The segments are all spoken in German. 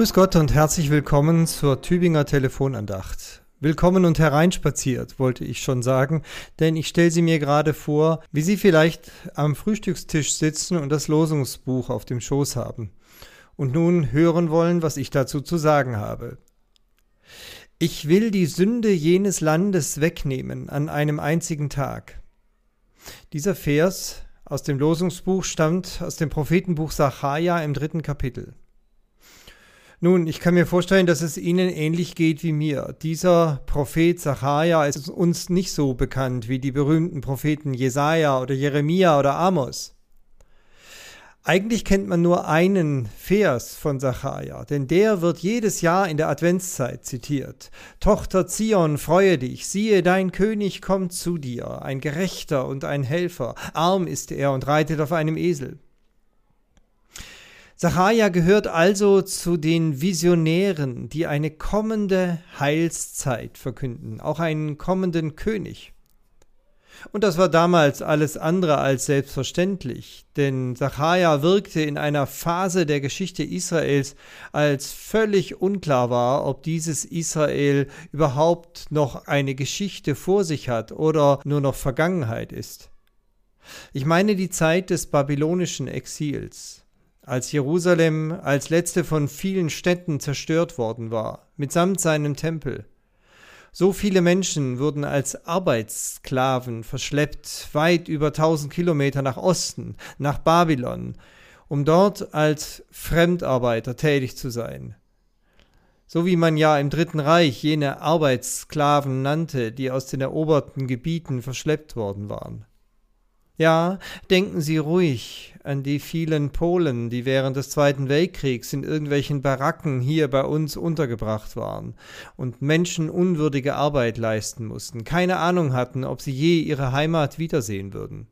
Grüß Gott und herzlich willkommen zur Tübinger Telefonandacht. Willkommen und hereinspaziert, wollte ich schon sagen, denn ich stelle Sie mir gerade vor, wie Sie vielleicht am Frühstückstisch sitzen und das Losungsbuch auf dem Schoß haben und nun hören wollen, was ich dazu zu sagen habe. Ich will die Sünde jenes Landes wegnehmen an einem einzigen Tag. Dieser Vers aus dem Losungsbuch stammt aus dem Prophetenbuch Sacharja im dritten Kapitel. Nun, ich kann mir vorstellen, dass es Ihnen ähnlich geht wie mir. Dieser Prophet Zachariah ist uns nicht so bekannt wie die berühmten Propheten Jesaja oder Jeremia oder Amos. Eigentlich kennt man nur einen Vers von Zachariah, denn der wird jedes Jahr in der Adventszeit zitiert. Tochter Zion, freue dich, siehe, dein König kommt zu dir, ein Gerechter und ein Helfer, arm ist er und reitet auf einem Esel. Zacharia gehört also zu den Visionären, die eine kommende Heilszeit verkünden, auch einen kommenden König. Und das war damals alles andere als selbstverständlich, denn Zacharia wirkte in einer Phase der Geschichte Israels, als völlig unklar war, ob dieses Israel überhaupt noch eine Geschichte vor sich hat oder nur noch Vergangenheit ist. Ich meine die Zeit des babylonischen Exils als Jerusalem als letzte von vielen Städten zerstört worden war, mitsamt seinem Tempel. So viele Menschen wurden als Arbeitssklaven verschleppt, weit über tausend Kilometer nach Osten, nach Babylon, um dort als Fremdarbeiter tätig zu sein. So wie man ja im Dritten Reich jene Arbeitssklaven nannte, die aus den eroberten Gebieten verschleppt worden waren. Ja, denken Sie ruhig an die vielen Polen, die während des Zweiten Weltkriegs in irgendwelchen Baracken hier bei uns untergebracht waren und menschenunwürdige Arbeit leisten mussten, keine Ahnung hatten, ob sie je ihre Heimat wiedersehen würden.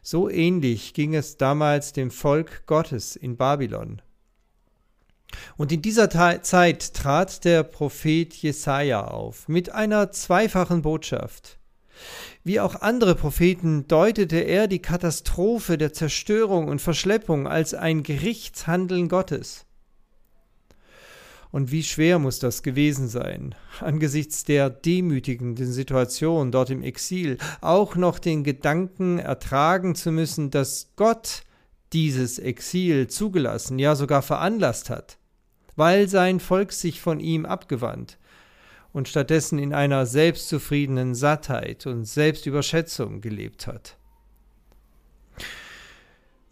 So ähnlich ging es damals dem Volk Gottes in Babylon. Und in dieser Zeit trat der Prophet Jesaja auf mit einer zweifachen Botschaft. Wie auch andere Propheten deutete er die Katastrophe der Zerstörung und Verschleppung als ein Gerichtshandeln Gottes. Und wie schwer muss das gewesen sein, angesichts der demütigenden Situation dort im Exil, auch noch den Gedanken ertragen zu müssen, dass Gott dieses Exil zugelassen, ja sogar veranlasst hat, weil sein Volk sich von ihm abgewandt, und stattdessen in einer selbstzufriedenen Sattheit und Selbstüberschätzung gelebt hat.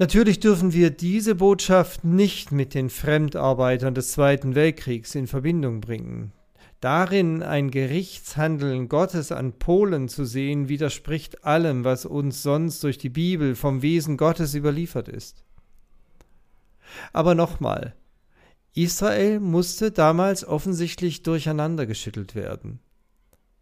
Natürlich dürfen wir diese Botschaft nicht mit den Fremdarbeitern des Zweiten Weltkriegs in Verbindung bringen. Darin ein Gerichtshandeln Gottes an Polen zu sehen, widerspricht allem, was uns sonst durch die Bibel vom Wesen Gottes überliefert ist. Aber nochmal, Israel musste damals offensichtlich durcheinandergeschüttelt werden.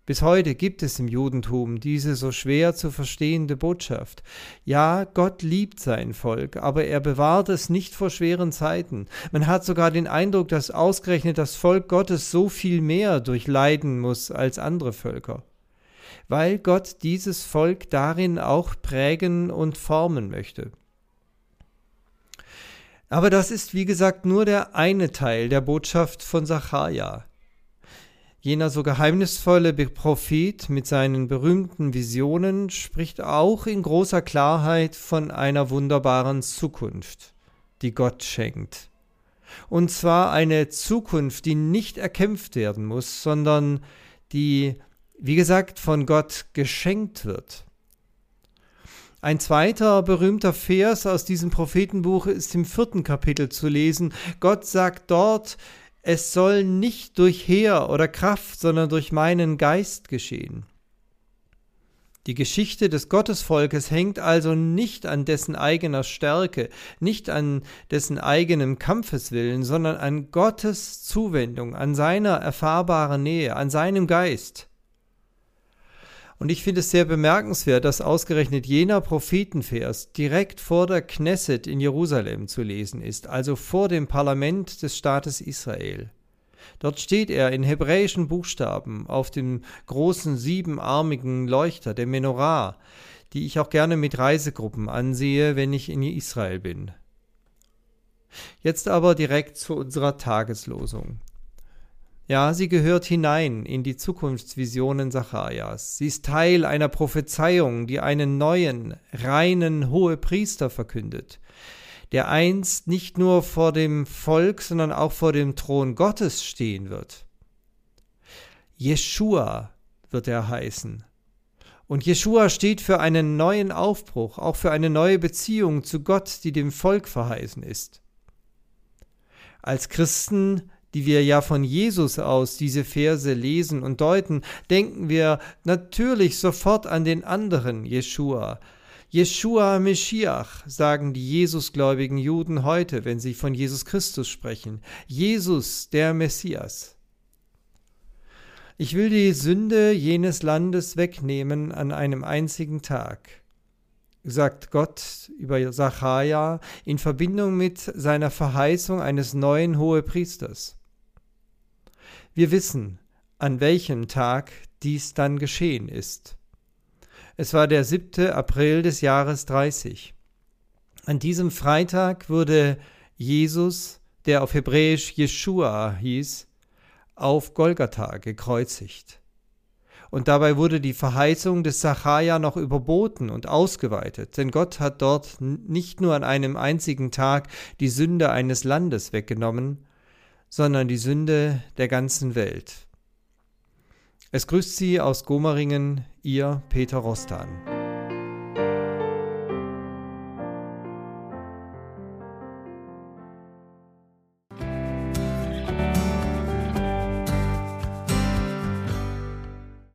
Bis heute gibt es im Judentum diese so schwer zu verstehende Botschaft. Ja, Gott liebt sein Volk, aber er bewahrt es nicht vor schweren Zeiten. Man hat sogar den Eindruck, dass ausgerechnet das Volk Gottes so viel mehr durchleiden muss als andere Völker, weil Gott dieses Volk darin auch prägen und formen möchte. Aber das ist, wie gesagt, nur der eine Teil der Botschaft von Sacharja. Jener so geheimnisvolle Prophet mit seinen berühmten Visionen spricht auch in großer Klarheit von einer wunderbaren Zukunft, die Gott schenkt. Und zwar eine Zukunft, die nicht erkämpft werden muss, sondern die, wie gesagt, von Gott geschenkt wird. Ein zweiter berühmter Vers aus diesem Prophetenbuch ist im vierten Kapitel zu lesen. Gott sagt dort, es soll nicht durch Heer oder Kraft, sondern durch meinen Geist geschehen. Die Geschichte des Gottesvolkes hängt also nicht an dessen eigener Stärke, nicht an dessen eigenem Kampfeswillen, sondern an Gottes Zuwendung, an seiner erfahrbaren Nähe, an seinem Geist. Und ich finde es sehr bemerkenswert, dass ausgerechnet jener Prophetenvers direkt vor der Knesset in Jerusalem zu lesen ist, also vor dem Parlament des Staates Israel. Dort steht er in hebräischen Buchstaben auf dem großen siebenarmigen Leuchter, der Menorah, die ich auch gerne mit Reisegruppen ansehe, wenn ich in Israel bin. Jetzt aber direkt zu unserer Tageslosung. Ja, sie gehört hinein in die Zukunftsvisionen Zacharias. Sie ist Teil einer Prophezeiung, die einen neuen, reinen Hohepriester verkündet, der einst nicht nur vor dem Volk, sondern auch vor dem Thron Gottes stehen wird. Jeshua wird er heißen. Und Jeshua steht für einen neuen Aufbruch, auch für eine neue Beziehung zu Gott, die dem Volk verheißen ist. Als Christen die wir ja von Jesus aus diese Verse lesen und deuten, denken wir natürlich sofort an den anderen Jeschua. Jeschua Meschiach, sagen die Jesusgläubigen Juden heute, wenn sie von Jesus Christus sprechen. Jesus, der Messias. Ich will die Sünde jenes Landes wegnehmen an einem einzigen Tag sagt Gott über Sacharja in Verbindung mit seiner Verheißung eines neuen Hohepriesters. Wir wissen, an welchem Tag dies dann geschehen ist. Es war der 7. April des Jahres 30. An diesem Freitag wurde Jesus, der auf Hebräisch Jeshua hieß, auf Golgatha gekreuzigt. Und dabei wurde die Verheißung des Sacharja noch überboten und ausgeweitet, denn Gott hat dort nicht nur an einem einzigen Tag die Sünde eines Landes weggenommen, sondern die Sünde der ganzen Welt. Es grüßt Sie aus Gomeringen, Ihr Peter Rostan.